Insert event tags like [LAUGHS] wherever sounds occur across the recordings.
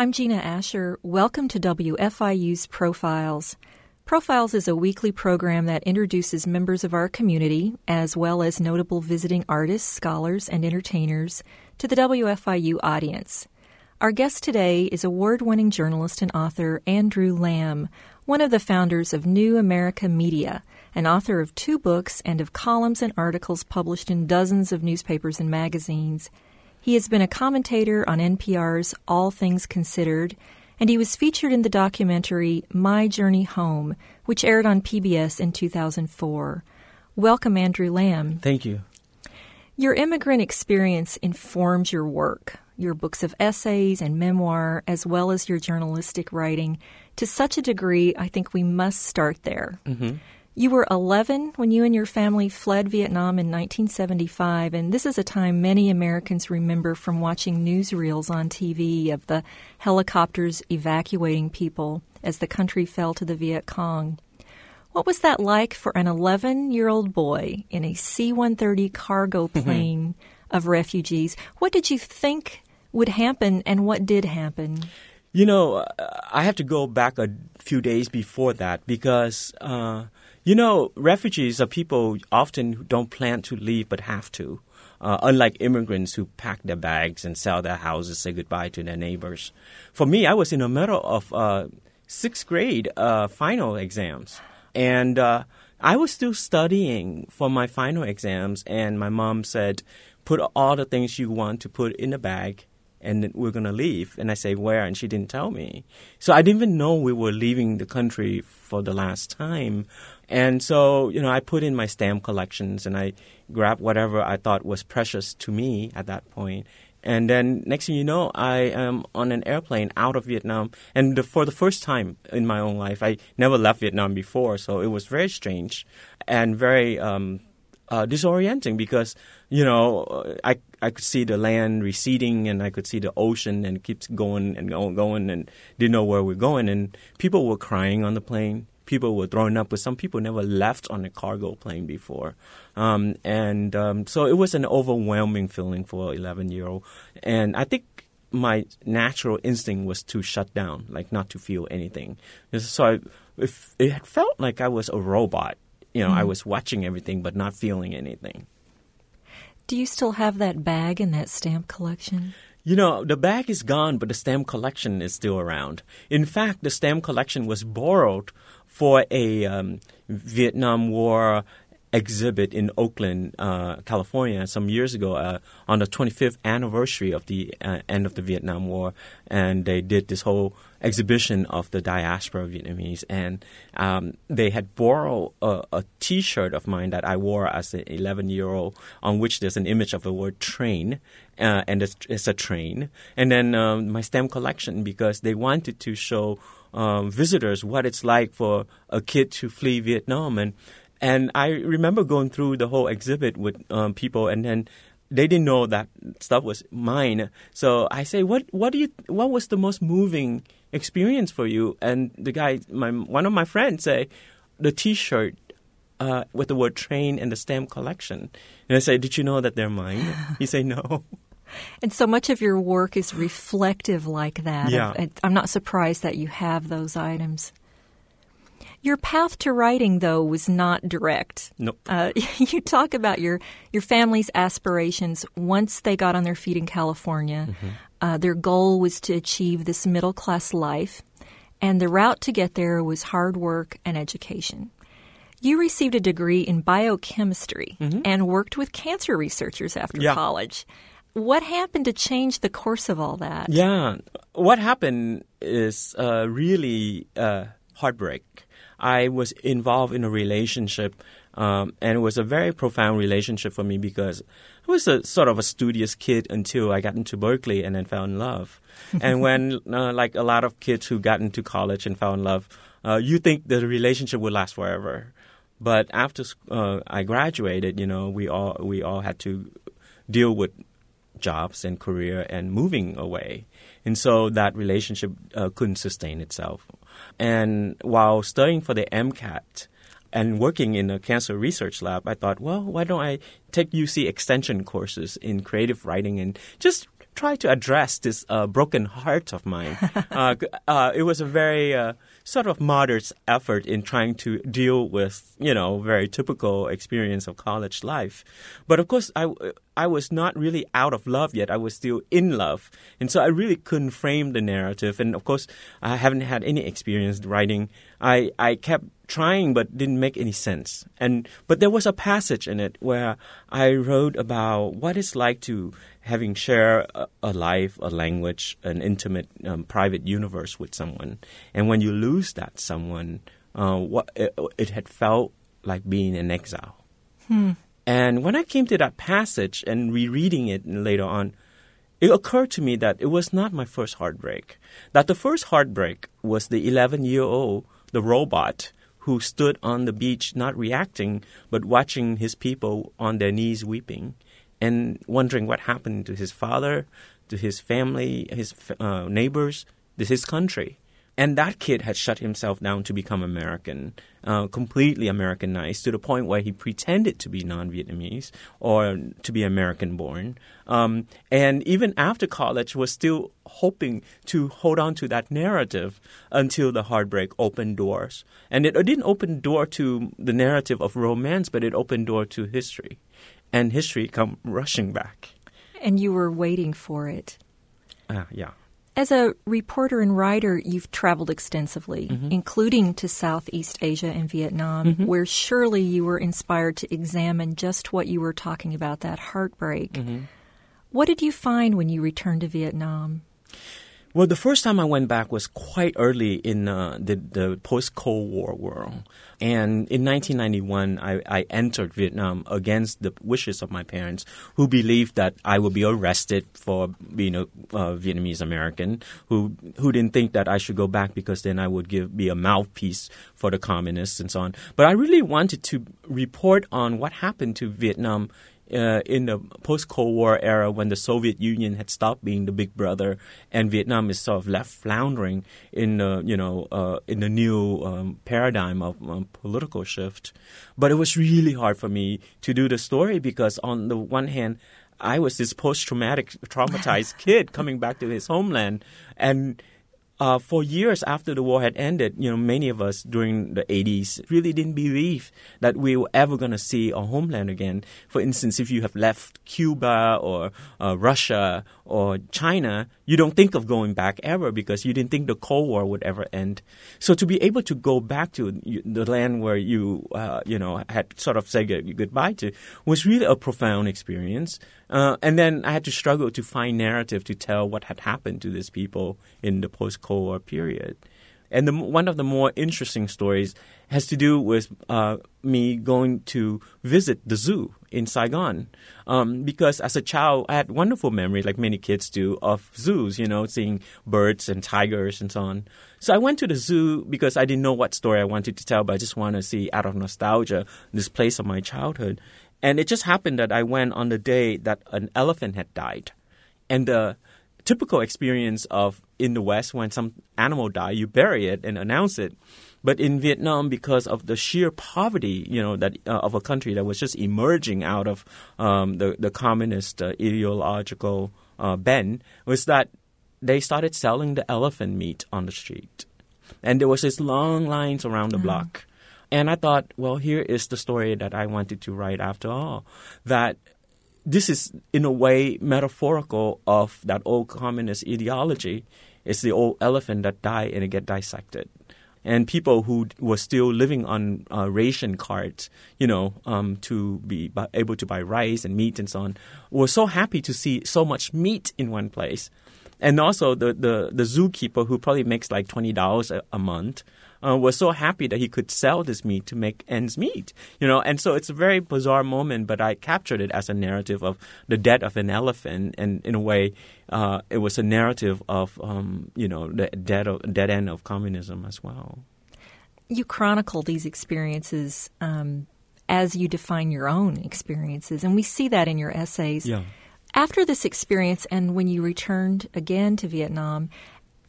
I'm Gina Asher. Welcome to WFIU's Profiles. Profiles is a weekly program that introduces members of our community, as well as notable visiting artists, scholars, and entertainers, to the WFIU audience. Our guest today is award winning journalist and author Andrew Lam, one of the founders of New America Media, an author of two books and of columns and articles published in dozens of newspapers and magazines. He has been a commentator on NPR's All Things Considered, and he was featured in the documentary My Journey Home, which aired on PBS in 2004. Welcome, Andrew Lam. Thank you. Your immigrant experience informs your work, your books of essays and memoir, as well as your journalistic writing. To such a degree, I think we must start there. Mm-hmm. You were 11 when you and your family fled Vietnam in 1975, and this is a time many Americans remember from watching newsreels on TV of the helicopters evacuating people as the country fell to the Viet Cong. What was that like for an 11 year old boy in a C 130 cargo Mm-hmm. plane of refugees? What did you think would happen, and what did happen? You know, I have to go back a few days before that because, uh, you know, refugees are people often who don't plan to leave but have to. Uh, unlike immigrants who pack their bags and sell their houses, say goodbye to their neighbors. For me, I was in the middle of uh, sixth grade uh, final exams, and uh, I was still studying for my final exams. And my mom said, "Put all the things you want to put in a bag." and we're going to leave. And I say, where? And she didn't tell me. So I didn't even know we were leaving the country for the last time. And so, you know, I put in my stamp collections and I grabbed whatever I thought was precious to me at that point. And then next thing you know, I am on an airplane out of Vietnam. And the, for the first time in my own life, I never left Vietnam before. So it was very strange and very um, uh, disorienting because you know I I could see the land receding and I could see the ocean and keeps going and going going and didn't know where we're going and people were crying on the plane. People were throwing up, but some people never left on a cargo plane before, um, and um, so it was an overwhelming feeling for an 11 year old. And I think my natural instinct was to shut down, like not to feel anything. So I, if it felt like I was a robot you know, mm. I was watching everything but not feeling anything. Do you still have that bag and that stamp collection? You know, the bag is gone, but the stamp collection is still around. In fact, the stamp collection was borrowed for a um, Vietnam War exhibit in Oakland, uh, California, some years ago uh, on the 25th anniversary of the uh, end of the Vietnam War, and they did this whole exhibition of the diaspora Vietnamese, and um, they had borrowed a, a T-shirt of mine that I wore as an 11-year-old, on which there's an image of the word train, uh, and it's, it's, a train, and then um, my stamp collection because they wanted to show. Um, visitors, what it's like for a kid to flee Vietnam, and and I remember going through the whole exhibit with um, people, and then they didn't know that stuff was mine. So I say, "What? What do you? What was the most moving experience for you?" And the guy, my one of my friends, say, "The T-shirt." Uh, with the word train and the stamp collection. And I say, Did you know that they're mine? He say, No. [LAUGHS] And so much of your work is reflective like that. Yeah. I'm not surprised that you have those items. Your path to writing, though, was not direct. Nope. Uh, [LAUGHS] you talk about your your family's aspirations once they got on their feet in California. Mm-hmm. Uh, their goal was to achieve this middle class life, and the route to get there was hard work and education. You received a degree in biochemistry mm-hmm. and worked with cancer researchers after yeah. college. What happened to change the course of all that? Yeah, what happened is uh, really uh, heartbreak. I was involved in a relationship, um, and it was a very profound relationship for me because I was a sort of a studious kid until I got into Berkeley and then fell in love. [LAUGHS] and when, uh, like a lot of kids who got into college and fell in love, uh, you think the relationship would last forever. But after uh, I graduated, you know, we all we all had to deal with jobs and career and moving away. And so that relationship uh, couldn't sustain itself. And while studying for the MCAT and working in a cancer research lab, I thought, well, why don't I take UC extension courses in creative writing and just try to address this uh, broken heart of mine. [LAUGHS] uh, uh, it was a very uh, sort of modest effort in trying to deal with, you know, very typical experience of college life. But of course, I, I was not really out of love yet. I was still in love. And so I really couldn't frame the narrative. And of course, I haven't had any experience writing. I, I kept trying but didn't make any sense. And but there was a passage in it where I wrote about what it's like to having share a, a life, a language, an intimate, um, private universe with someone, and when you lose that someone, uh, what it, it, had felt like being in exile. Hmm. And when I came to that passage and rereading it later on, it occurred to me that it was not my first heartbreak. That the first heartbreak was the 11 year old, the robot, who stood on the beach not reacting, but watching his people on their knees weeping and wondering what happened to his father, to his family, his uh, neighbors, to his country. And that kid had shut himself down to become American, uh, completely Americanized to the point where he pretended to be non Vietnamese or to be American born. Um, and even after college, was still hoping to hold on to that narrative until the heartbreak opened doors. And it, it didn't open door to the narrative of romance, but it opened door to history. And history come rushing back. And you were waiting for it. Uh, yeah. As a reporter and writer, you've traveled extensively, mm-hmm. including to Southeast Asia and Vietnam, mm-hmm. where surely you were inspired to examine just what you were talking about that heartbreak. Mm-hmm. What did you find when you returned to Vietnam? Well, the first time I went back was quite early in uh, the, the post Cold War world. And in 1991, I, I, entered Vietnam against the wishes of my parents, who believed that I would be arrested for being a uh, Vietnamese American, who who didn't think that I should go back because then I would give be a mouthpiece for the communists and so on. But I really wanted to report on what happened to Vietnam uh, in the post Cold War era when the Soviet Union had stopped being the big brother and Vietnam is sort of left floundering in the you know uh, in the new um, paradigm of um, political shift. But it was really hard for me to do the story because on the one hand. I was this post-traumatic, traumatized [LAUGHS] kid coming back to his homeland, and uh, for years after the war had ended, you know, many of us during the 80s really didn't believe that we were ever going to see our homeland again. For instance, if you have left Cuba or uh, Russia or China, you don't think of going back ever because you didn't think the Cold War would ever end. So to be able to go back to the land where you, uh, you know, had sort of said goodbye to was really a profound experience. Uh, and then I had to struggle to find narrative to tell what had happened to these people in the post-Cold War period. And the, one of the more interesting stories has to do with uh, me going to visit the zoo in Saigon. Um, because as a child, I had wonderful memories, like many kids do, of zoos, you know, seeing birds and tigers and so on. So I went to the zoo because I didn't know what story I wanted to tell, but I just wanted to see, out of nostalgia, this place of my childhood. And it just happened that I went on the day that an elephant had died. And the typical experience of in the West when some animal die, you bury it and announce it. But in Vietnam, because of the sheer poverty, you know, that uh, of a country that was just emerging out of um, the the communist uh, ideological uh, bend, was that they started selling the elephant meat on the street, and there was this long lines around the mm. block. And I thought, well, here is the story that I wanted to write after all. That this is, in a way, metaphorical of that old communist ideology. It's the old elephant that died and it get dissected. And people who were still living on uh, ration cards, you know, um, to be able to buy rice and meat and so on, were so happy to see so much meat in one place. And also the, the, the zookeeper who probably makes like $20 a month uh, was so happy that he could sell this meat to make ends meet. You know, and so it's a very bizarre moment, but I captured it as a narrative of the death of an elephant, and in a way, uh, it was a narrative of um, you know the dead of, dead end of communism as well. You chronicle these experiences. Um, as you define your own experiences, and we see that in your essays. Yeah. After this experience, and when you returned again to Vietnam,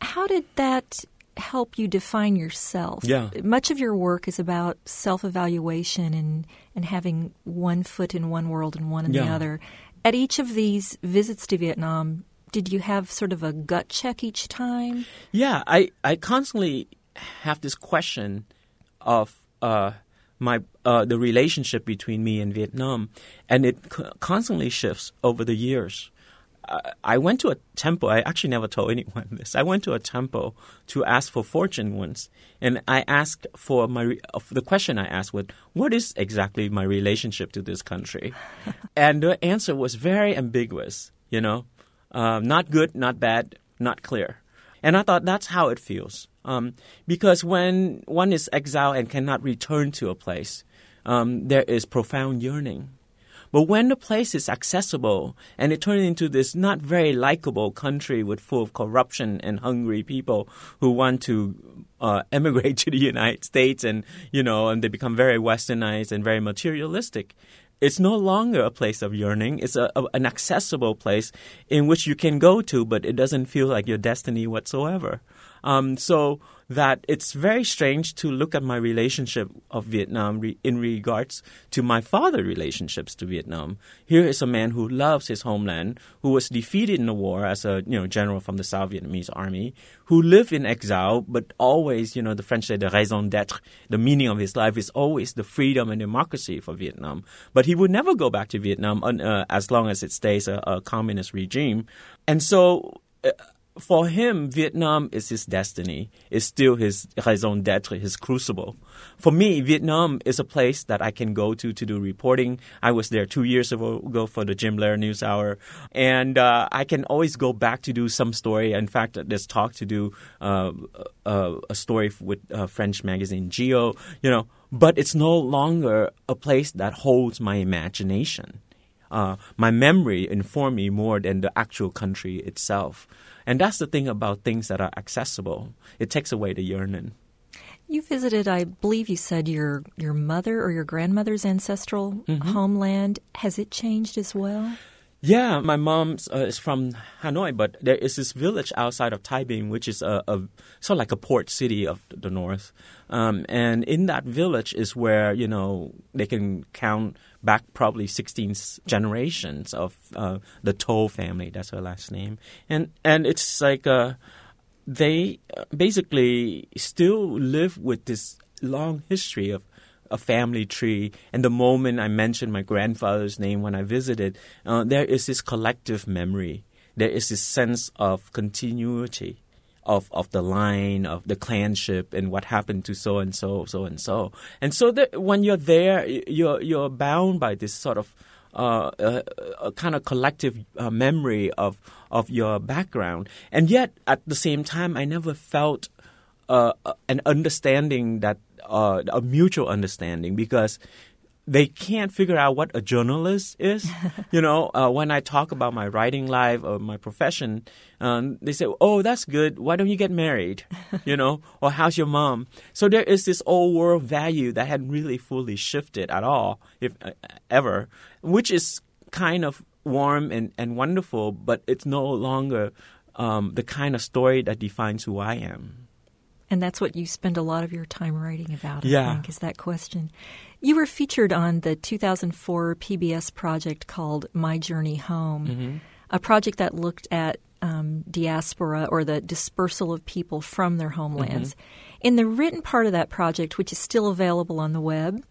how did that help you define yourself. Yeah. Much of your work is about self evaluation and, and having one foot in one world and one in yeah. the other. At each of these visits to Vietnam, did you have sort of a gut check each time? Yeah, I, I constantly have this question of uh, my uh, the relationship between me and Vietnam, and it constantly shifts over the years. I went to a temple. I actually never told anyone [LAUGHS] this. I went to a temple to ask for fortune once, and I asked for my the question I asked was, "What is exactly my relationship to this country?" [LAUGHS] and the answer was very ambiguous. You know, uh, not good, not bad, not clear. And I thought that's how it feels. Um, because when one is exiled and cannot return to a place, um, there is profound yearning. But when the place is accessible and it turns into this not very likable country with full of corruption and hungry people who want to uh, [LAUGHS] emigrate to the United States and you know and they become very westernized and very materialistic, it's no longer a place of yearning. It's a, a, an accessible place in which you can go to, but it doesn't feel like your destiny whatsoever. Um, so that it's very strange to look at my relationship of Vietnam re- in regards to my father relationships to Vietnam. Here is a man who loves his homeland, who was defeated in the war as a you know general from the South Vietnamese army, who lived in exile, but always you know the French say the raison d'être, the meaning of his life is always the freedom and democracy for Vietnam. But he would never go back to Vietnam uh, as long as it stays a, a communist regime, and so. Uh, for him, Vietnam is his destiny. It's still his raison d'être, his crucible. For me, Vietnam is a place that I can go to to do reporting. I was there two years ago for the Jim Lehrer News Hour, and uh, I can always go back to do some story. In fact, there's talk to do uh, uh, a story with uh, French magazine Geo. You know, but it's no longer a place that holds my imagination. Uh, my memory inform me more than the actual country itself. And that's the thing about things that are accessible. It takes away the yearning. You visited, I believe you said your your mother or your grandmother's ancestral mm-hmm. homeland. Has it changed as well? Yeah, my mom uh, is from Hanoi, but there is this village outside of Thai Binh, which is a, a sort of like a port city of the north. Um, and in that village is where you know they can count back probably 16 generations of uh, the To family. That's her last name, and and it's like uh, they uh, basically still live with this long history of a family tree. And the moment I mentioned my grandfather's name when I visited, uh, there is this collective memory. There is this sense of continuity of, of the line of the clanship and what happened to so and so, so and so. And so that when you're there, you're you're bound by this sort of uh, a, kind of collective uh, memory of of your background. And yet, at the same time, I never felt uh, an understanding that uh, a mutual understanding because they can't figure out what a journalist is. [LAUGHS] you know, uh, when I talk about my writing life or my profession, um, they say, "Oh, that's good. Why don't you get married?" [LAUGHS] you know, or "How's your mom?" So there is this old world value that hadn't really fully shifted at all, if uh, ever, which is kind of warm and, and wonderful, but it's no longer um, the kind of story that defines who I am. And that's what you spend a lot of your time writing about, yeah. I think, is that question. You were featured on the 2004 PBS project called My Journey Home, mm-hmm. a project that looked at um, diaspora or the dispersal of people from their homelands. Mm-hmm. In the written part of that project, which is still available on the web,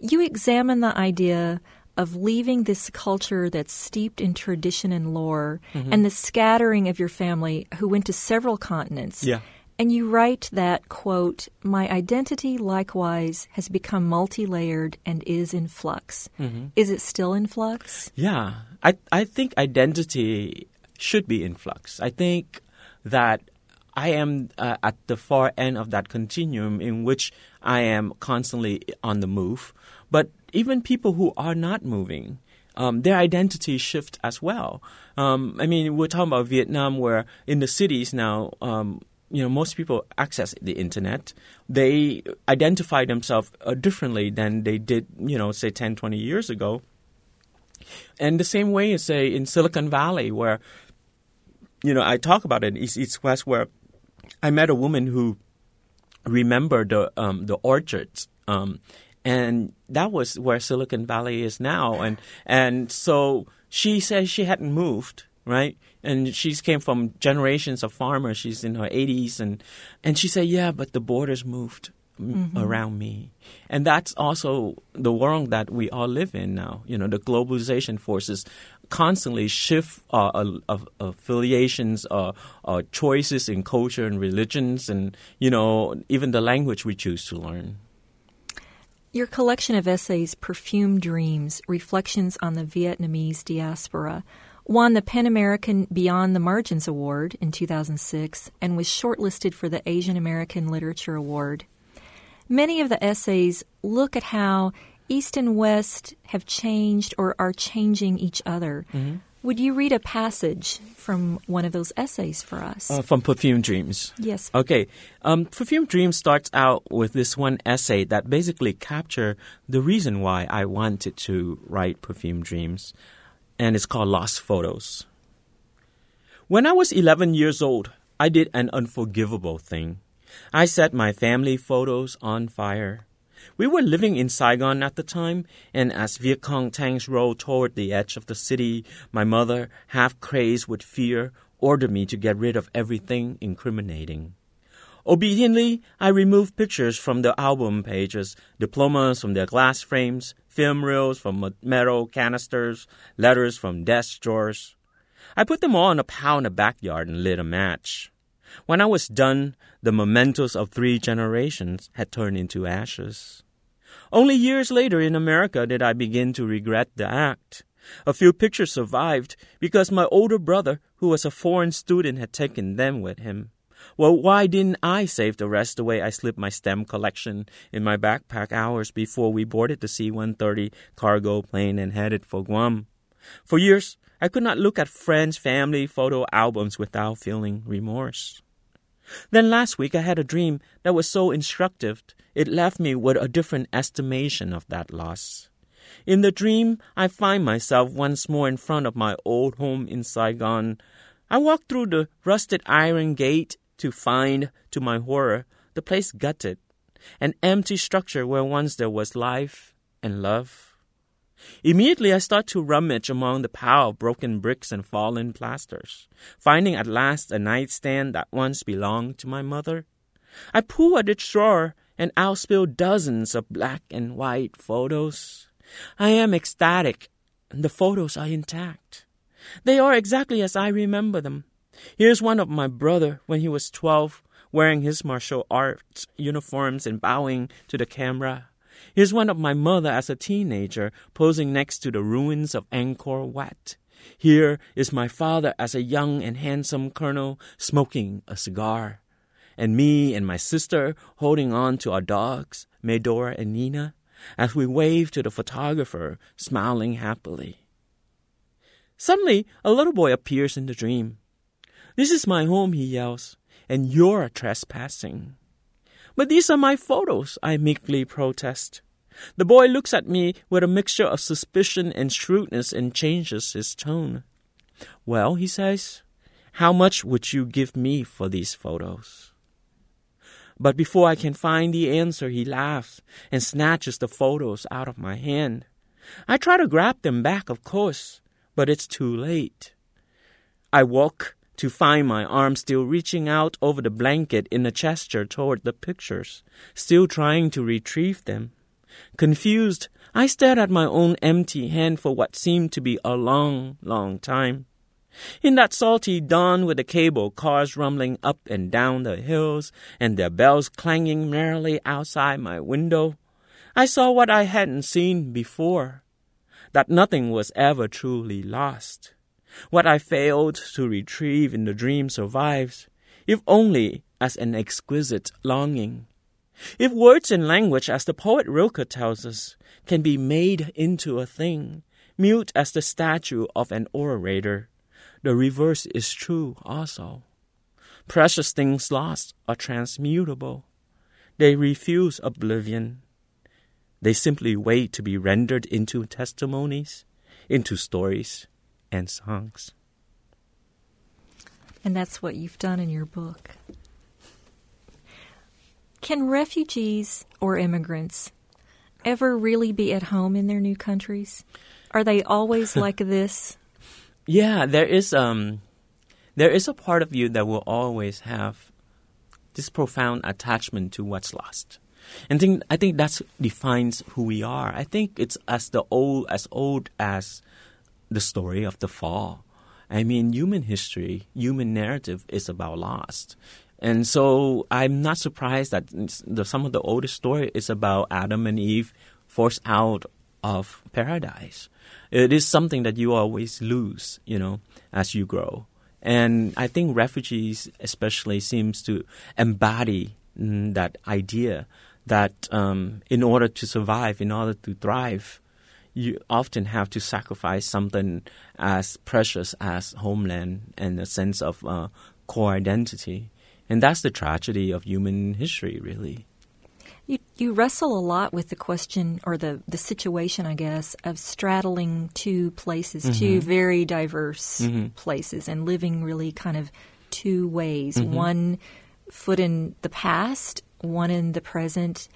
you examine the idea of leaving this culture that's steeped in tradition and lore mm-hmm. and the scattering of your family who went to several continents. Yeah. And you write that, quote, my identity likewise has become multi layered and is in flux. Mm-hmm. Is it still in flux? Yeah. I, I think identity should be in flux. I think that I am uh, at the far end of that continuum in which I am constantly on the move. But even people who are not moving, um, their identity shift as well. Um, I mean, we're talking about Vietnam, where in the cities now, um, you know most people access the internet. They identify themselves uh, differently than they did you know say 10 20 years ago. And the same way say in silicon valley where you know i talk about it East Eats West where i met a woman who remembered the um, the orchards um, and that was where silicon valley is now. And and so she says she hadn't moved right? And she came from generations of farmers. She's in her 80s, and and she said, "Yeah, but the borders moved." Mm-hmm. around me. And that's also the world that we all live in now. You know, the globalization forces constantly shift uh, uh, affiliations, uh, uh, choices in culture and religions, and, you know, even the language we choose to learn. Your collection of essays, Perfume Dreams Reflections on the Vietnamese Diaspora, won the PEN American Beyond the Margins Award in 2006 and was shortlisted for the Asian American Literature Award. Many of the essays look at how East and West have changed or are changing each other. Mm-hmm. Would you read a passage from one of those essays for us? Uh, from Perfume Dreams. Yes. Okay. Um, Perfume Dreams starts out with this one essay that basically capture the reason why I wanted to write Perfume Dreams, and it's called Lost Photos. When I was 11 years old, I did an unforgivable thing. I set my family photos on fire. We were living in Saigon at the time, and as Viet Cong tanks rolled toward the edge of the city, my mother, half crazed with fear, ordered me to get rid of everything incriminating. Obediently, I removed pictures from the album pages, diplomas from their glass frames, film reels from metal canisters, letters from desk drawers. I put them all in a pile in the backyard and lit a match. When I was done, the mementos of three generations had turned into ashes. Only years later in America did I begin to regret the act. A few pictures survived because my older brother, who was a foreign student, had taken them with him. Well, why didn't I save the rest the way I slipped my STEM collection in my backpack hours before we boarded the C 130 cargo plane and headed for Guam? For years, I could not look at friends' family photo albums without feeling remorse. Then last week I had a dream that was so instructive it left me with a different estimation of that loss. In the dream, I find myself once more in front of my old home in Saigon. I walk through the rusted iron gate to find, to my horror, the place gutted, an empty structure where once there was life and love. Immediately, I start to rummage among the pile of broken bricks and fallen plasters, finding at last a nightstand that once belonged to my mother. I pull at its drawer and out spill dozens of black and white photos. I am ecstatic. The photos are intact. They are exactly as I remember them. Here's one of my brother when he was 12, wearing his martial arts uniforms and bowing to the camera. Here's one of my mother as a teenager posing next to the ruins of Angkor Wat. Here is my father as a young and handsome colonel smoking a cigar. And me and my sister holding on to our dogs, Medora and Nina, as we wave to the photographer, smiling happily. Suddenly, a little boy appears in the dream. This is my home, he yells, and you're trespassing. But these are my photos, I meekly protest. The boy looks at me with a mixture of suspicion and shrewdness and changes his tone. Well, he says, how much would you give me for these photos? But before I can find the answer, he laughs and snatches the photos out of my hand. I try to grab them back, of course, but it's too late. I walk to find my arm still reaching out over the blanket in a gesture toward the pictures, still trying to retrieve them. Confused, I stared at my own empty hand for what seemed to be a long, long time. In that salty dawn with the cable cars rumbling up and down the hills and their bells clanging merrily outside my window, I saw what I hadn't seen before that nothing was ever truly lost. What I failed to retrieve in the dream survives, if only as an exquisite longing. If words and language, as the poet Rilke tells us, can be made into a thing, mute as the statue of an orator, the reverse is true also. Precious things lost are transmutable. They refuse oblivion. They simply wait to be rendered into testimonies, into stories, and songs. And that's what you've done in your book. Can refugees or immigrants ever really be at home in their new countries? Are they always [LAUGHS] like this? yeah, there is um, there is a part of you that will always have this profound attachment to what's lost. And think, I think that defines who we are. I think it's as the old as old as the story of the fall. I mean, human history, human narrative is about lost. And so I'm not surprised that the, some of the oldest story is about Adam and Eve forced out of paradise. It is something that you always lose, you know, as you grow. And I think refugees especially seems to embody mm, that idea that um, in order to survive, in order to thrive, you often have to sacrifice something as precious as homeland and a sense of uh, core identity. And that's the tragedy of human history, really. You, you wrestle a lot with the question or the, the situation, I guess, of straddling two places, mm-hmm. two very diverse mm-hmm. places, and living really kind of two ways mm-hmm. one foot in the past, one in the present.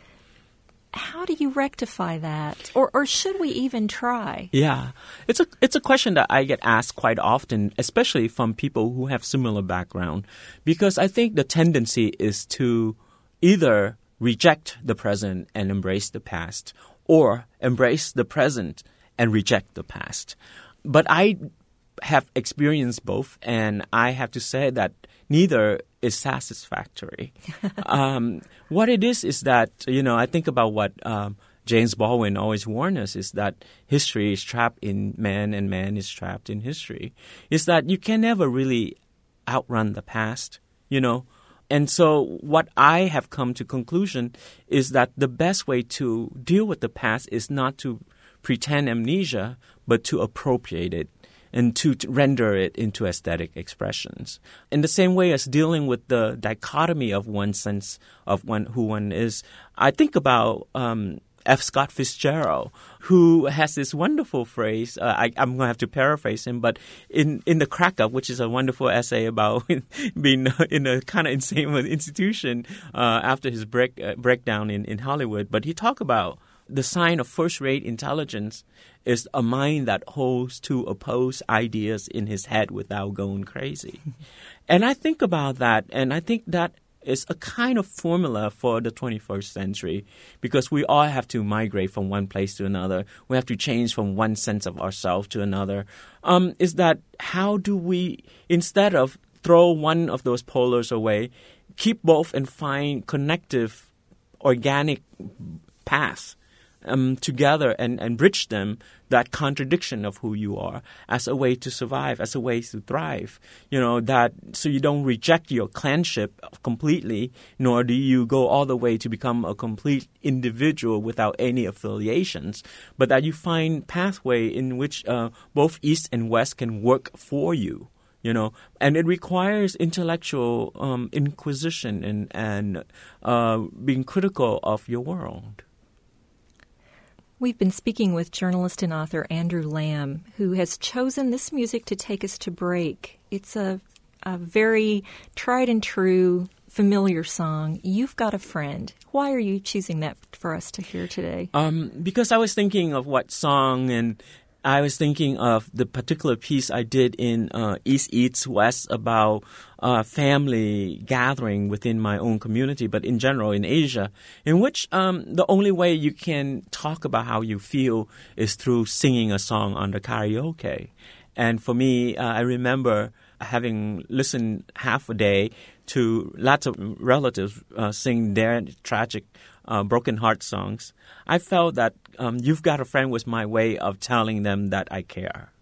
How do you rectify that, or or should we even try? Yeah, it's a it's a question that I get asked quite often, especially from people who have similar background, because I think the tendency is to either reject the present and embrace the past, or embrace the present and reject the past. But I have experienced both, and I have to say that neither is satisfactory. [LAUGHS] um, what it is is that you know I think about what um, James Baldwin always warned us is that history is trapped in man, and man is trapped in history. Is that you can never really outrun the past. You know, and so what I have come to conclusion is that the best way to deal with the past is not to pretend amnesia, but to appropriate it and to render it into aesthetic expressions. In the same way as dealing with the dichotomy of one sense of one who one is, I think about um, F. Scott Fitzgerald, who has this wonderful phrase. Uh, I, am going to have to paraphrase him, but in, in the Crack Up, which is a wonderful essay about [LAUGHS] being in a kind of insane [LAUGHS] institution uh, after his break uh, breakdown in, in Hollywood, but he talked about the sign of first-rate intelligence is a mind that holds two opposed ideas in his head without going crazy. [LAUGHS] and I think about that, and I think that is a kind of formula for the 21st century because we all have to migrate from one place to another. We have to change from one sense of ourselves to another. Um, is that how do we, instead of throw one of those polars away, keep both and find connective, organic paths um, together and, and bridge them that contradiction of who you are as a way to survive, as a way to thrive. You know, that so you don't reject your clanship completely, nor do you go all the way to become a complete individual without any affiliations, but that you find pathway in which uh, both East and West can work for you you know, and it requires intellectual um, inquisition and and uh, being critical of your world. We've been speaking with journalist and author Andrew Lam, who has chosen this music to take us to break. It's a, a very tried and true, familiar song. You've got a friend. Why are you choosing that for us to hear today? Um, because I was thinking of what song and I was thinking of the particular piece I did in uh, East Eats West about uh, family gathering within my own community, but in general in Asia, in which um, the only way you can talk about how you feel is through singing a song on the karaoke. And for me, uh, I remember having listened half a day to lots of relatives uh, sing their tragic uh, broken heart songs, I felt that um, You've Got a Friend was my way of telling them that I care.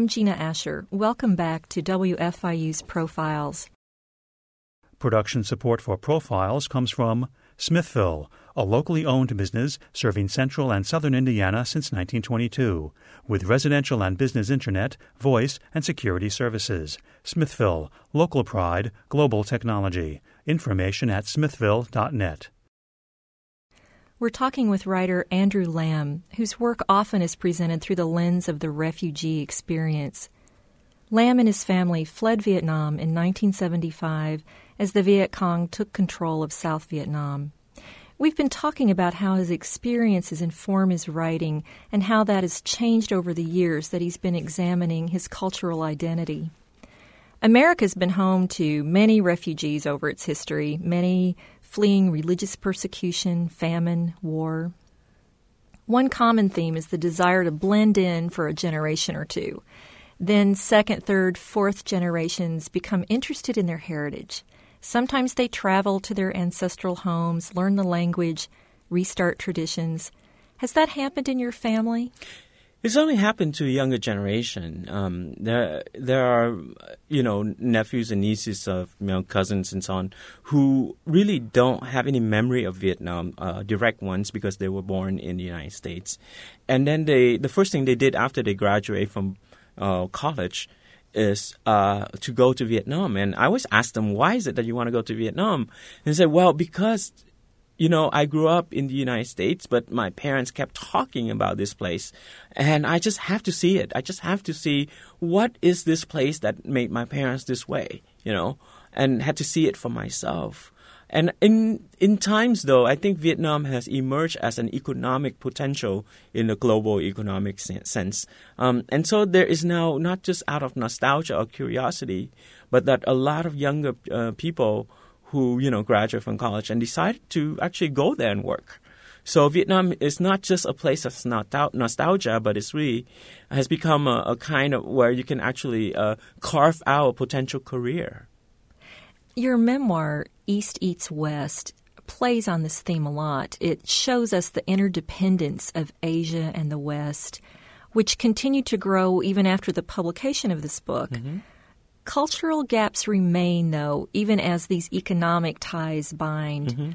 I'm Gina Asher. Welcome back to WFIU's Profiles. Production support for Profiles comes from Smithville, a locally owned business serving central and southern Indiana since 1922, with residential and business internet, voice, and security services. Smithville, local pride, global technology. Information at smithville.net. We're talking with writer Andrew Lam, whose work often is presented through the lens of the refugee experience. Lam and his family fled Vietnam in 1975 as the Viet Cong took control of South Vietnam. We've been talking about how his experiences inform his writing and how that has changed over the years that he's been examining his cultural identity. America's been home to many refugees over its history, many fleeing religious persecution, famine, war. One common theme is the desire to blend in for a generation or two. Then, second, third, fourth generations become interested in their heritage. Sometimes they travel to their ancestral homes, learn the language, restart traditions. Has that happened in your family? It's only happened to a younger generation. Um, there, there are, you know, nephews and nieces of, you know, cousins and so on, who really don't have any memory of Vietnam, uh, direct ones, because they were born in the United States. And then they, the first thing they did after they graduate from uh, college is uh, to go to Vietnam. And I always ask them, why is it that you want to go to Vietnam? And they say, well, because you know, I grew up in the United States, but my parents kept talking about this place. And I just have to see it. I just have to see what is this place that made my parents this way, you know, and had to see it for myself. And in in times though, I think Vietnam has emerged as an economic potential in the global economic sense. Um, and so there is now not just out of nostalgia or curiosity, but that a lot of younger uh, people who you know graduate from college and decided to actually go there and work. So Vietnam is not just a place of nostalgia, but it's really has become a, a kind of where you can actually uh, carve out a potential career. Your memoir, East Eats West, plays on this theme a lot. It shows us the interdependence of Asia and the West, which continued to grow even after the publication of this book. Mm-hmm. Cultural gaps remain, though, even as these economic ties bind. Mm-hmm.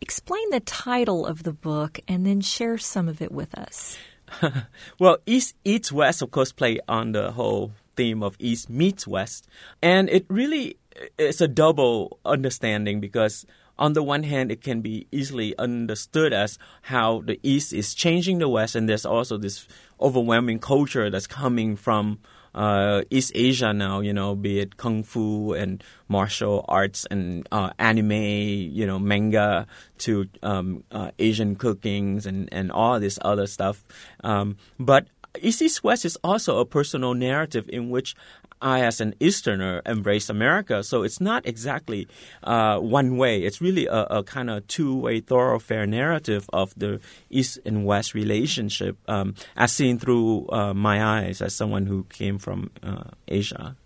Explain the title of the book and then share some of it with us. [LAUGHS] well, East Eats West, of course, play on the whole theme of East meets West. And it really is a double understanding because on the one hand, it can be easily understood as how the East is changing the West, and there's also this overwhelming culture that's coming from uh, East Asia now, you know, be it kung fu and martial arts and uh, anime, you know, manga to um, uh, Asian cookings and, and all this other stuff. Um, but East West is also a personal narrative in which I, as an Easterner, embrace America. So it's not exactly uh, one way. It's really a, a kind of two-way thoroughfare narrative of the East and West relationship, um, as seen through uh, my eyes as someone who came from uh, Asia.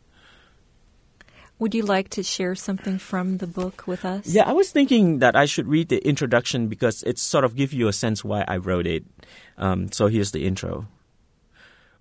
Would you like to share something from the book with us? Yeah, I was thinking that I should read the introduction because it sort of gives you a sense why I wrote it. Um, so here's the intro.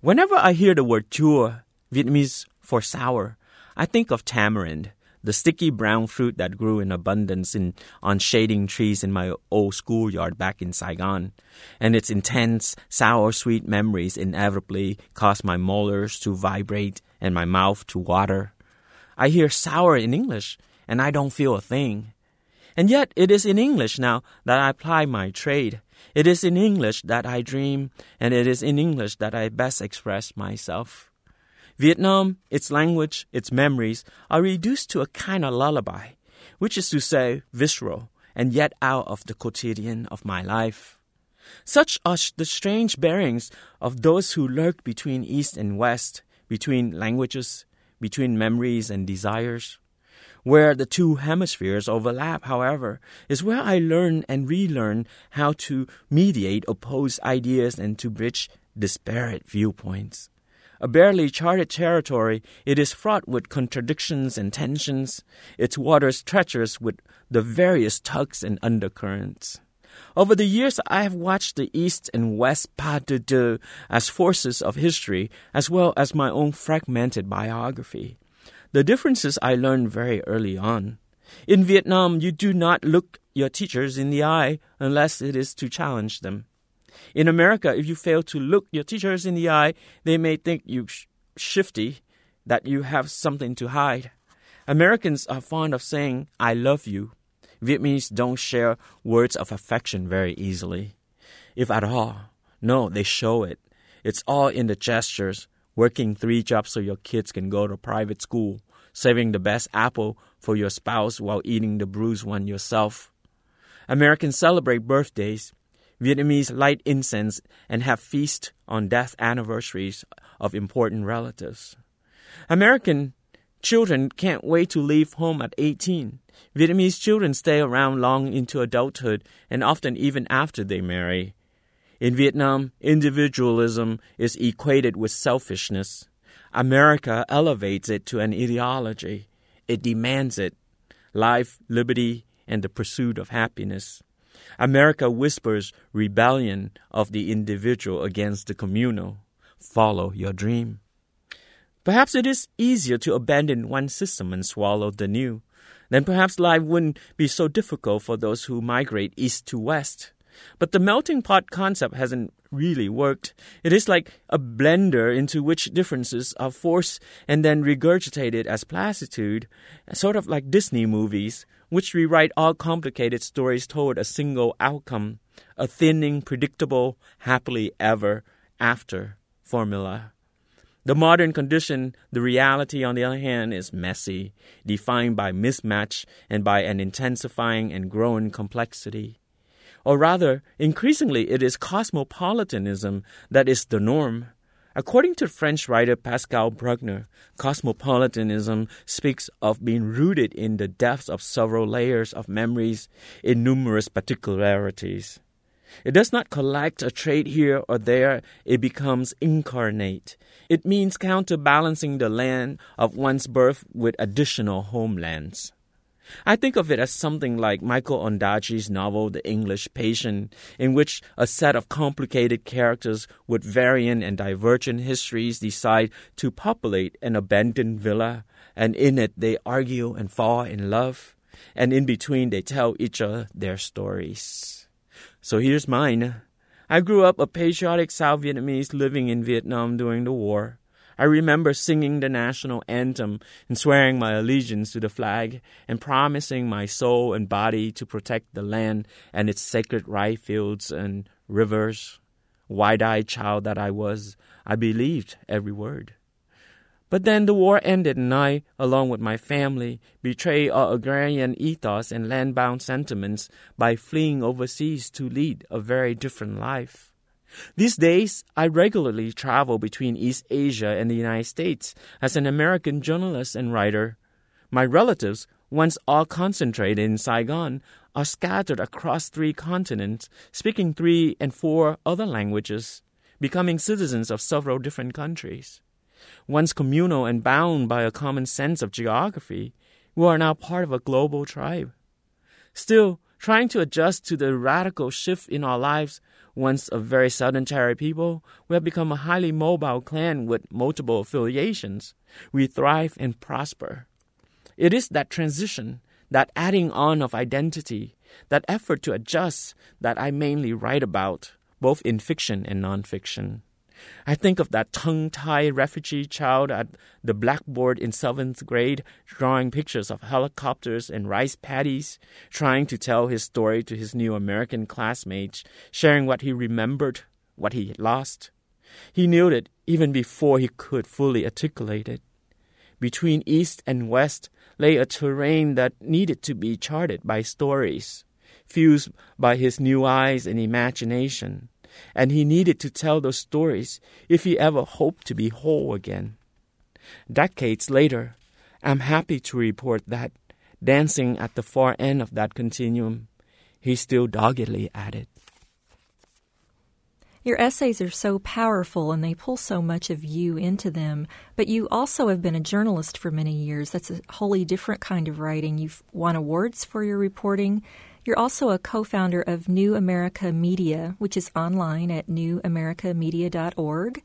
Whenever I hear the word chua, Vietnamese for sour, I think of tamarind, the sticky brown fruit that grew in abundance in, on shading trees in my old schoolyard back in Saigon. And its intense, sour sweet memories inevitably cause my molars to vibrate and my mouth to water. I hear sour in English, and I don't feel a thing. And yet, it is in English now that I ply my trade. It is in English that I dream, and it is in English that I best express myself. Vietnam, its language, its memories are reduced to a kind of lullaby, which is to say, visceral, and yet out of the quotidian of my life. Such are the strange bearings of those who lurk between East and West, between languages, between memories and desires. Where the two hemispheres overlap, however, is where I learn and relearn how to mediate opposed ideas and to bridge disparate viewpoints. A barely charted territory, it is fraught with contradictions and tensions, its waters treacherous with the various tugs and undercurrents. Over the years, I have watched the East and West pas de deux as forces of history, as well as my own fragmented biography. The differences I learned very early on. In Vietnam, you do not look your teachers in the eye unless it is to challenge them. In America, if you fail to look your teachers in the eye, they may think you sh- shifty, that you have something to hide. Americans are fond of saying, I love you. Vietnamese don't share words of affection very easily. If at all, no, they show it. It's all in the gestures, working three jobs so your kids can go to private school, saving the best apple for your spouse while eating the bruised one yourself. Americans celebrate birthdays, Vietnamese light incense and have feasts on death anniversaries of important relatives. American children can't wait to leave home at 18. Vietnamese children stay around long into adulthood and often even after they marry. In Vietnam, individualism is equated with selfishness. America elevates it to an ideology. It demands it life, liberty, and the pursuit of happiness. America whispers rebellion of the individual against the communal. Follow your dream. Perhaps it is easier to abandon one system and swallow the new. Then perhaps life wouldn't be so difficult for those who migrate east to west. But the melting pot concept hasn't really worked. It is like a blender into which differences are forced and then regurgitated as platitude, sort of like Disney movies, which rewrite all complicated stories toward a single outcome, a thinning, predictable, happily ever after formula. The modern condition, the reality, on the other hand, is messy, defined by mismatch and by an intensifying and growing complexity. Or rather, increasingly, it is cosmopolitanism that is the norm. According to French writer Pascal Bruckner, cosmopolitanism speaks of being rooted in the depths of several layers of memories in numerous particularities. It does not collect a trait here or there, it becomes incarnate. It means counterbalancing the land of one's birth with additional homelands. I think of it as something like Michael Ondaatje's novel The English Patient, in which a set of complicated characters with varying and divergent histories decide to populate an abandoned villa, and in it they argue and fall in love, and in between they tell each other their stories. So here's mine. I grew up a patriotic South Vietnamese living in Vietnam during the war. I remember singing the national anthem and swearing my allegiance to the flag and promising my soul and body to protect the land and its sacred rice fields and rivers. Wide eyed child that I was, I believed every word. But then the war ended, and I, along with my family, betrayed our agrarian ethos and land-bound sentiments by fleeing overseas to lead a very different life. These days, I regularly travel between East Asia and the United States as an American journalist and writer. My relatives, once all concentrated in Saigon, are scattered across three continents, speaking three and four other languages, becoming citizens of several different countries once communal and bound by a common sense of geography, we are now part of a global tribe. Still, trying to adjust to the radical shift in our lives, once a very sedentary people, we have become a highly mobile clan with multiple affiliations. We thrive and prosper. It is that transition, that adding on of identity, that effort to adjust that I mainly write about, both in fiction and nonfiction. I think of that tongue tied refugee child at the blackboard in seventh grade, drawing pictures of helicopters and rice paddies, trying to tell his story to his new American classmates, sharing what he remembered, what he lost. He knew it even before he could fully articulate it. Between East and West lay a terrain that needed to be charted by stories, fused by his new eyes and imagination and he needed to tell those stories if he ever hoped to be whole again. Decades later, I'm happy to report that, dancing at the far end of that continuum, he's still doggedly at it. Your essays are so powerful and they pull so much of you into them, but you also have been a journalist for many years. That's a wholly different kind of writing. You've won awards for your reporting. You're also a co founder of New America Media, which is online at newamericamedia.org.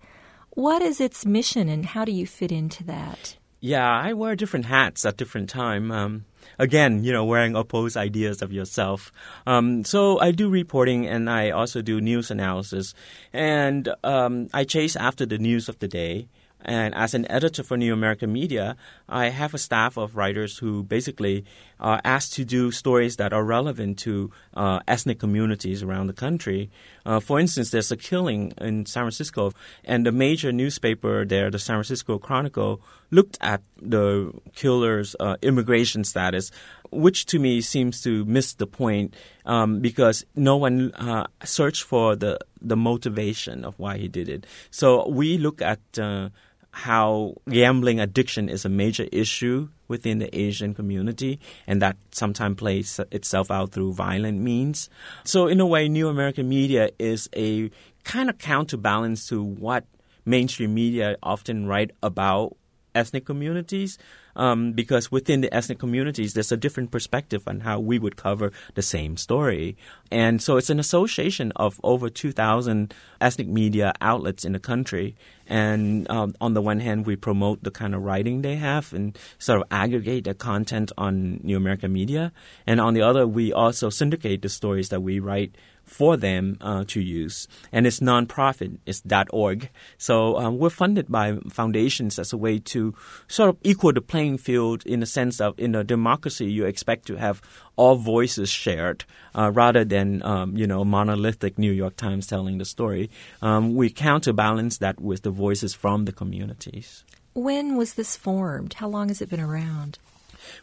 What is its mission and how do you fit into that? Yeah, I wear different hats at different time. Um, again, you know, wearing opposed ideas of yourself. Um, so I do reporting and I also do news analysis, and um, I chase after the news of the day. And as an editor for New American Media, I have a staff of writers who basically are asked to do stories that are relevant to uh, ethnic communities around the country. Uh, for instance, there's a killing in San Francisco, and the major newspaper there, the San Francisco Chronicle, looked at the killer's uh, immigration status, which to me seems to miss the point um, because no one uh, searched for the the motivation of why he did it. So we look at uh, how gambling addiction is a major issue within the Asian community, and that sometimes plays itself out through violent means. So, in a way, New American Media is a kind of counterbalance to what mainstream media often write about ethnic communities um, because within the ethnic communities, there's a different perspective on how we would cover the same story. And so it's an association of over 2,000 ethnic media outlets in the country. And um, on the one hand, we promote the kind of writing they have and sort of aggregate the content on New American Media. And on the other, we also syndicate the stories that we write for them uh, to use. And it's nonprofit, it's .org. So um, we're funded by foundations as a way to sort of equal the playing field in the sense of in a democracy you expect to have all voices shared uh, rather than um, you know monolithic New York Times telling the story. Um, we counterbalance that with the voices from the communities. When was this formed? How long has it been around?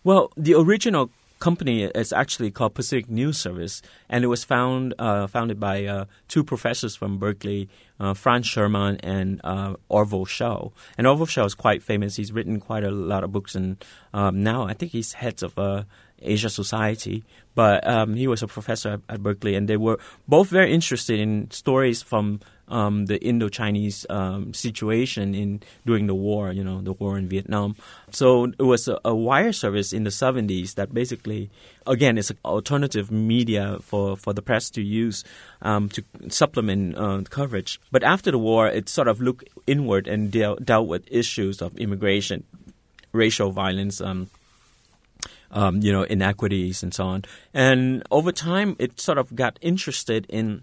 Well, the original company is actually called Pacific News Service, and it was found uh, founded by uh, two professors from Berkeley, uh, Franz Schurmann and uh, Orville Schell. And Orville Schell is quite famous. He's written quite a lot of books, and um, now I think he's head of uh, Asia Society. But um, he was a professor at, at, Berkeley, and they were both very interested in stories from um, the Indo-Chinese um, situation in during the war, you know, the war in Vietnam. So it was a, a wire service in the 70s that basically, again, it's an alternative media for, for the press to use um, to supplement uh, coverage. But after the war, it sort of looked inward and deal, dealt with issues of immigration, racial violence. Um, um, you know, inequities and so on. And over time, it sort of got interested in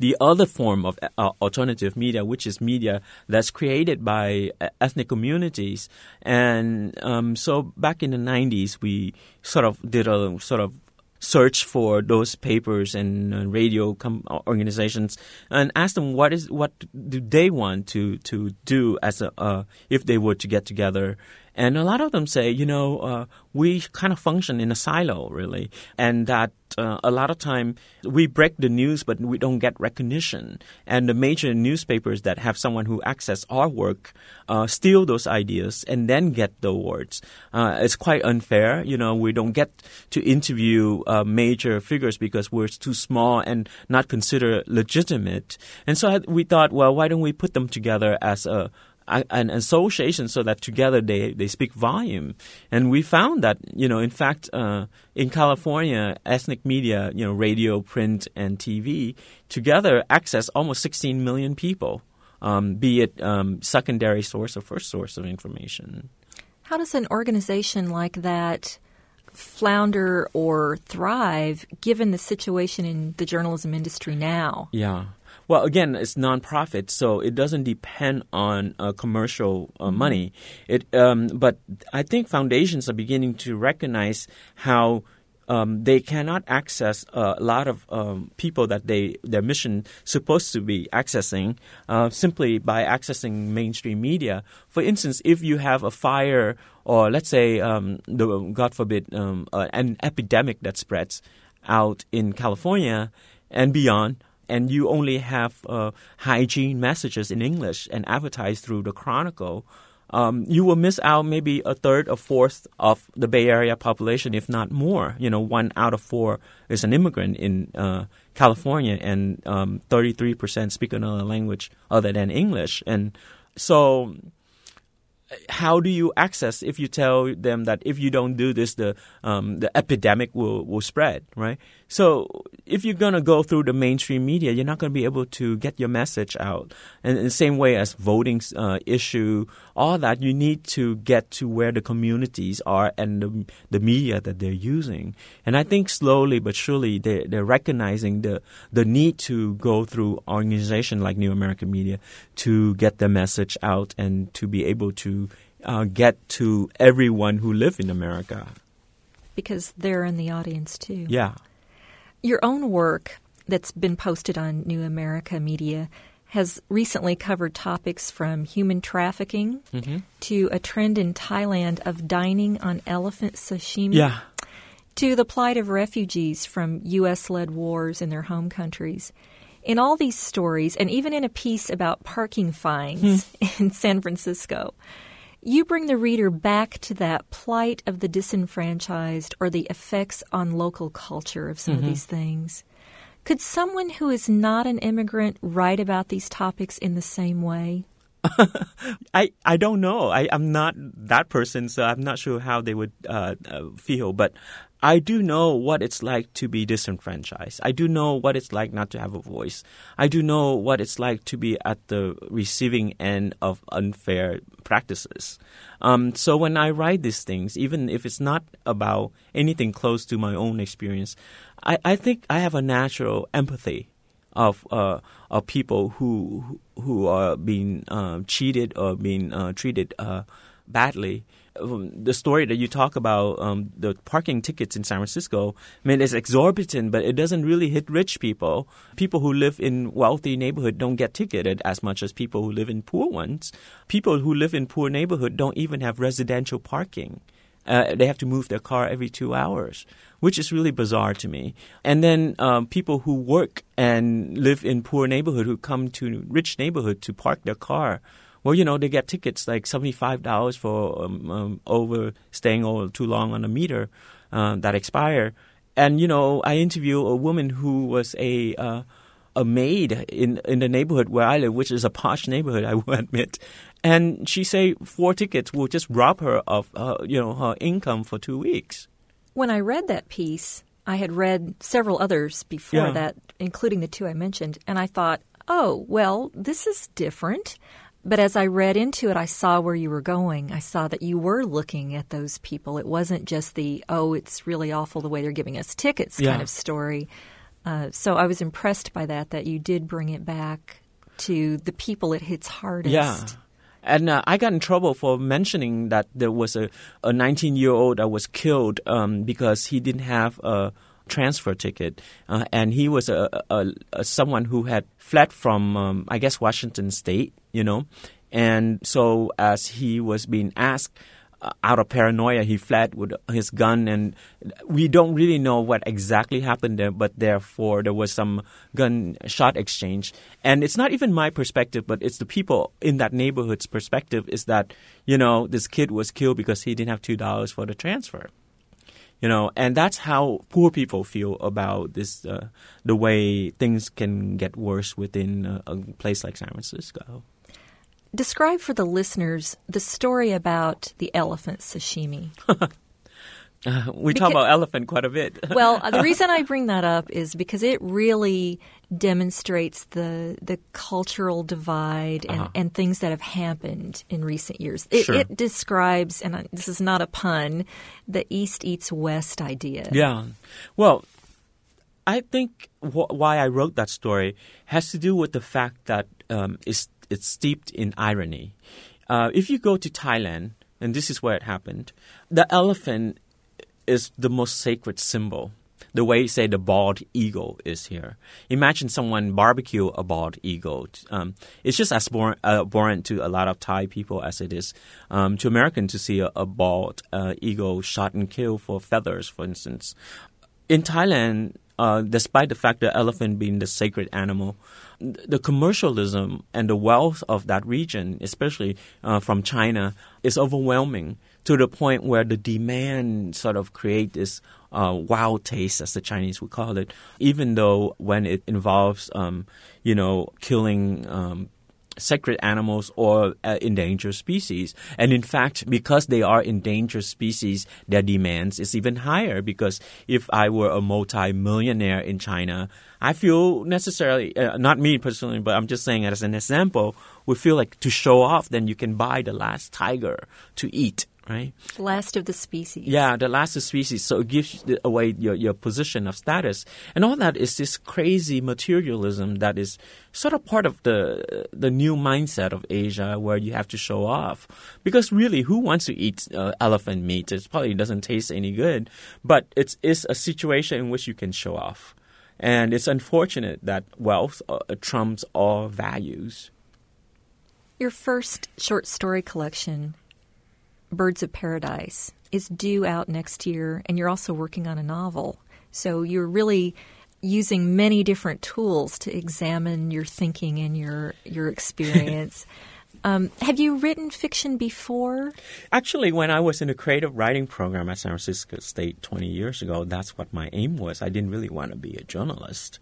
the other form of uh, alternative media, which is media that's created by uh, ethnic communities. And um, so back in the 90s, we sort of did a sort of search for those papers and uh, radio com- organizations and ask them what is what do they want to to do as a uh, if they were to get together and a lot of them say, you know, uh, we kind of function in a silo, really, and that uh, a lot of time we break the news, but we don't get recognition. And the major newspapers that have someone who access our work uh, steal those ideas and then get the awards. Uh, it's quite unfair. You know, we don't get to interview uh, major figures because we're too small and not considered legitimate. And so we thought, well, why don't we put them together as a an association so that together they, they speak volume. And we found that, you know, in fact, uh, in California, ethnic media, you know, radio, print, and TV together access almost 16 million people, um, be it um, secondary source or first source of information. How does an organization like that flounder or thrive given the situation in the journalism industry now? Yeah. Well, again, it's nonprofit, so it doesn't depend on uh, commercial uh, mm-hmm. money. It, um, but I think foundations are beginning to recognize how um, they cannot access a lot of um, people that they their mission supposed to be accessing uh, simply by accessing mainstream media. For instance, if you have a fire or let's say, um, the, God forbid, um, uh, an epidemic that spreads out in California and beyond and you only have uh, hygiene messages in English and advertised through the Chronicle, um, you will miss out maybe a third or fourth of the Bay Area population, if not more. You know, one out of four is an immigrant in uh, California, and um, 33% speak another language other than English. And so, how do you access if you tell them that if you don't do this, the um, the epidemic will, will spread, right? So if you're gonna go through the mainstream media, you're not gonna be able to get your message out. And in the same way as voting uh, issue, all that you need to get to where the communities are and the, the media that they're using. And I think slowly but surely they they're recognizing the the need to go through organization like New American Media to get the message out and to be able to uh, get to everyone who live in America. Because they're in the audience too. Yeah. Your own work that's been posted on New America Media has recently covered topics from human trafficking Mm-hmm. to a trend in Thailand of dining on elephant sashimi Yeah. to the plight of refugees from U.S. led wars in their home countries. In all these stories, and even in a piece about parking fines [LAUGHS] in San Francisco, you bring the reader back to that plight of the disenfranchised or the effects on local culture of some of these things. Could someone who is not an immigrant write about these topics in the same way? [LAUGHS] I, I don't know. I, I'm not that person, so I'm not sure how they would uh, uh, feel. But I do know what it's like to be disenfranchised. I do know what it's like not to have a voice. I do know what it's like to be at the receiving end of unfair practices. Um, so when I write these things, even if it's not about anything close to my own experience, I, I think I have a natural empathy of uh, of people who who are being um, cheated or being uh, treated uh, badly. Um, the story that you talk about, um, the parking tickets in San Francisco, I mean, it's exorbitant, but it doesn't really hit rich people. People who live in wealthy neighborhood don't get ticketed as much as people who live in poor ones. People who live in poor neighborhood don't even have residential parking. Uh, they have to move their car every two hours, which is really bizarre to me. And then um, people who work and live in poor neighborhood who come to rich neighborhood to park their car. Well, you know, they get tickets like seventy-five dollars for um, um, over staying over too long on a meter uh, that expire. And you know, I interview a woman who was a uh, a maid in in the neighborhood where I live, which is a posh neighborhood, [LAUGHS] I will admit. And she say four tickets will just rob her of uh, you know her income for two weeks. When I read that piece, I had read several others before Yeah. that, including the two I mentioned, and I thought, oh, well, this is different. But as I read into it, I saw where you were going. I saw that you were looking at those people. It wasn't just the, oh, it's really awful the way they're giving us tickets kind of story. Uh, so I was impressed by that, that you did bring it back to the people it hits hardest. Yeah. And uh, I got in trouble for mentioning that there was a, a 19 year old that was killed um, because he didn't have a transfer ticket. Uh, and he was a, a, a someone who had fled from, um, I guess, Washington State, you know. And so as he was being asked, uh, out of paranoia, he fled with his gun, and we don't really know what exactly happened there. But therefore, there was some gunshot exchange, and it's not even my perspective, but it's the people in that neighborhood's perspective. Is that you know this kid was killed because he didn't have two dollars for the transfer, you know, and that's how poor people feel about this. Uh, the way things can get worse within a, a place like San Francisco. Describe for the listeners the story about the elephant sashimi. [LAUGHS] Uh, [LAUGHS] we talk about elephant quite a bit. [LAUGHS] Well, the reason I bring that up is because it really demonstrates the the cultural divide and, and things that have happened in recent years. It, Sure. it describes, and this is not a pun, the East eats West idea. Yeah. Well, I think wh- why I wrote that story has to do with the fact that um, it's, it's steeped in irony. Uh, if you go to Thailand, and this is where it happened, the elephant is the most sacred symbol. The way, say, the bald eagle is here. Imagine someone barbecue a bald eagle. Um, it's just as uh, abhorrent to a lot of Thai people as it is um, to Americans to see a, a bald uh, eagle shot and killed for feathers, for instance in Thailand, uh, despite the fact that elephant being the sacred animal, the commercialism and the wealth of that region, especially uh, from China, is overwhelming to the point where the demand sort of create this uh, wild taste, as the Chinese would call it, even though when it involves, um, you know, killing um, sacred animals or uh, endangered species. And in fact, because they are endangered species, their demands is even higher. Because if I were a multi-millionaire in China, I feel necessarily, uh, not me personally, but I'm just saying as an example, we feel like to show off, then you can buy the last tiger to eat right? Last of the species. Yeah, the last of the species. So it gives away your, your position of status. And all that is this crazy materialism that is sort of part of the the new mindset of Asia where you have to show off. Because really, who wants to eat uh, elephant meat? It probably doesn't taste any good. But it's, it's a situation in which you can show off. And it's unfortunate that wealth uh, trumps all values. Your first short story collection Birds of Paradise is due out next year, and you're also working on a novel. So you're really using many different tools to examine your thinking and your your [LAUGHS] experience. Um, have you written fiction before? Actually, when I was in a creative writing program at San Francisco State 20 years ago, that's what my aim was. I didn't really want to be a journalist.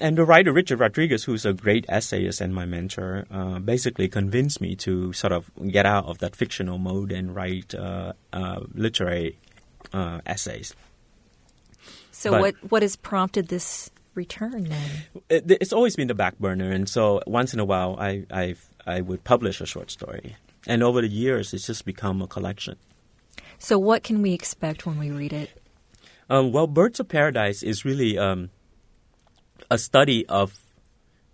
And the writer Richard Rodriguez, who's a great essayist and my mentor, uh, basically convinced me to sort of get out of that fictional mode and write uh, uh, literary uh, essays. So, but what what has prompted this return then? It, it's always been the back burner, and so once in a while, I I've I would publish a short story. And over the years, it's just become a collection. So, what can we expect when we read it? Um, well, Birds of Paradise is really um, a study of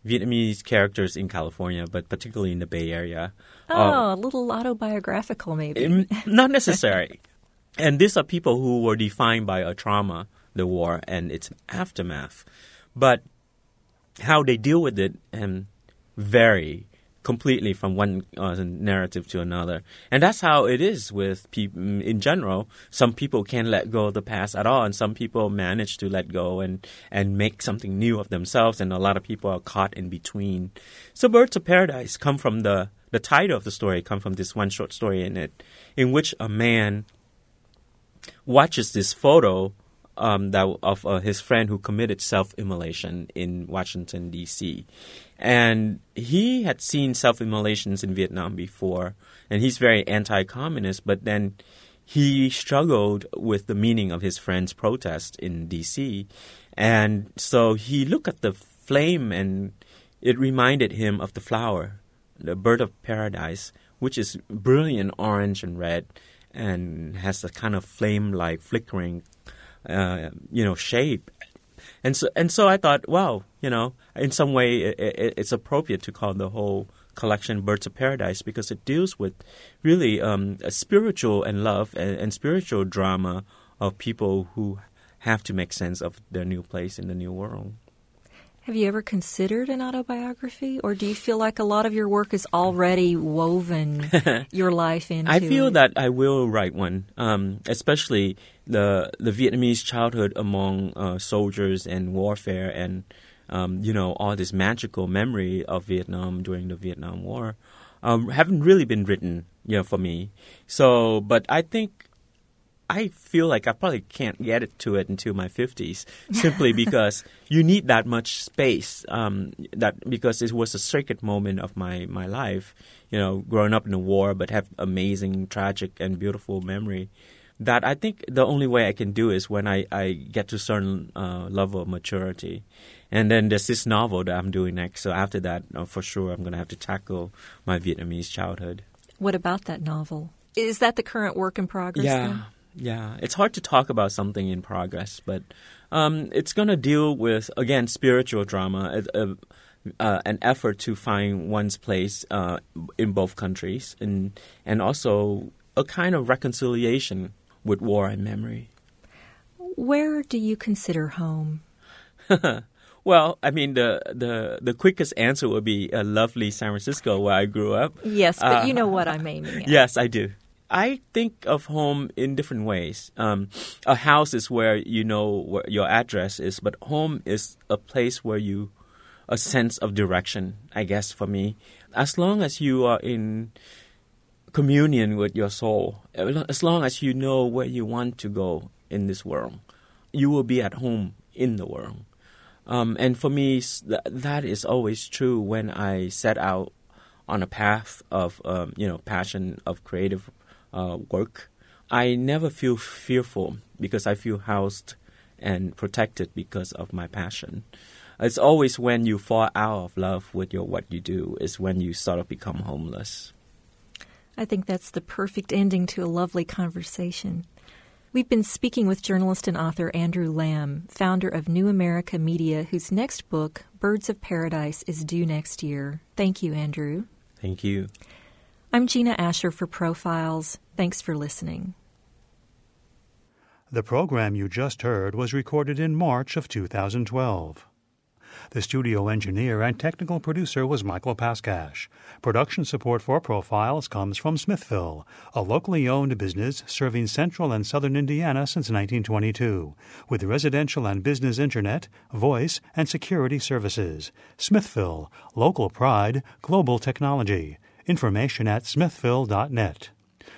Vietnamese characters in California, but particularly in the Bay Area. Oh, um, a little autobiographical, maybe. not necessary. [LAUGHS] and these are people who were defined by a trauma, the war, and its aftermath. But how they deal with it um, vary completely from one uh, narrative to another. And that's how it is with people in general. Some people can't let go of the past at all, and some people manage to let go and, and make something new of themselves, and a lot of people are caught in between. So Birds of Paradise come from the, the title of the story, come from this one short story in it, in which a man watches this photo um, that of uh, his friend who committed self-immolation in Washington D.C. And he had seen self-immolations in Vietnam before, and he's very anti-communist. But then he struggled with the meaning of his friend's protest in D.C., and so he looked at the flame, and it reminded him of the flower, the bird of paradise, which is brilliant orange and red, and has a kind of flame-like flickering uh, you know, shape. And so, and so I thought, wow, you know, in some way it, it, it's appropriate to call the whole collection Birds of Paradise because it deals with really um, a spiritual and love and, and spiritual drama of people who have to make sense of their new place in the new world. Have you ever considered an autobiography, or do you feel like a lot of your work is already woven [LAUGHS] your life into? I feel it? that I will write one, um, especially the the Vietnamese childhood among uh, soldiers and warfare, and um, you know all this magical memory of Vietnam during the Vietnam War. Um, haven't really been written, you know, for me. So, but I think I feel like I probably can't get it to it until my 50s simply [LAUGHS] because you need that much space um, that because it was a sacred moment of my, my life you know growing up in the war but have amazing tragic and beautiful memory. That I think the only way I can do is when I, I get to a certain uh, level of maturity. And then there's this novel that I'm doing next so after that uh, for sure I'm going to have to tackle my Vietnamese childhood. What about that novel? Is that the current work in progress yeah. then? Yeah, it's hard to talk about something in progress, but um, it's going to deal with again spiritual drama, uh, an effort to find one's place uh, in both countries, and and also a kind of reconciliation with war and memory. Where do you consider home? [LAUGHS] well, I mean, the, the the quickest answer would be a lovely San Francisco, where I grew up. Yes, but uh, you know what I'm aiming at. Yes, I do. I think of home in different ways. Um, a house is where you know where your address is, but home is a place where you, a sense of direction. I guess for me, as long as you are in communion with your soul, as long as you know where you want to go in this world, you will be at home in the world. Um, and for me, that is always true when I set out on a path of um, you know passion of creative uh, work. I never feel fearful because I feel housed and protected because of my passion. It's always when you fall out of love with your what you do is when you sort of become homeless. I think that's the perfect ending to a lovely conversation. We've been speaking with journalist and author Andrew Lam, founder of New America Media, whose next book, Birds of Paradise, is due next year. Thank you, Andrew. Thank you. I'm Gina Asher for Profiles. Thanks for listening. The program you just heard was recorded in March of 2012. The studio engineer and technical producer was Michael Paskash. Production support for Profiles comes from Smithville, a locally owned business serving central and southern Indiana since 1922, with residential and business internet, voice, and security services. Smithville, local pride, global technology. Information at smithville.net.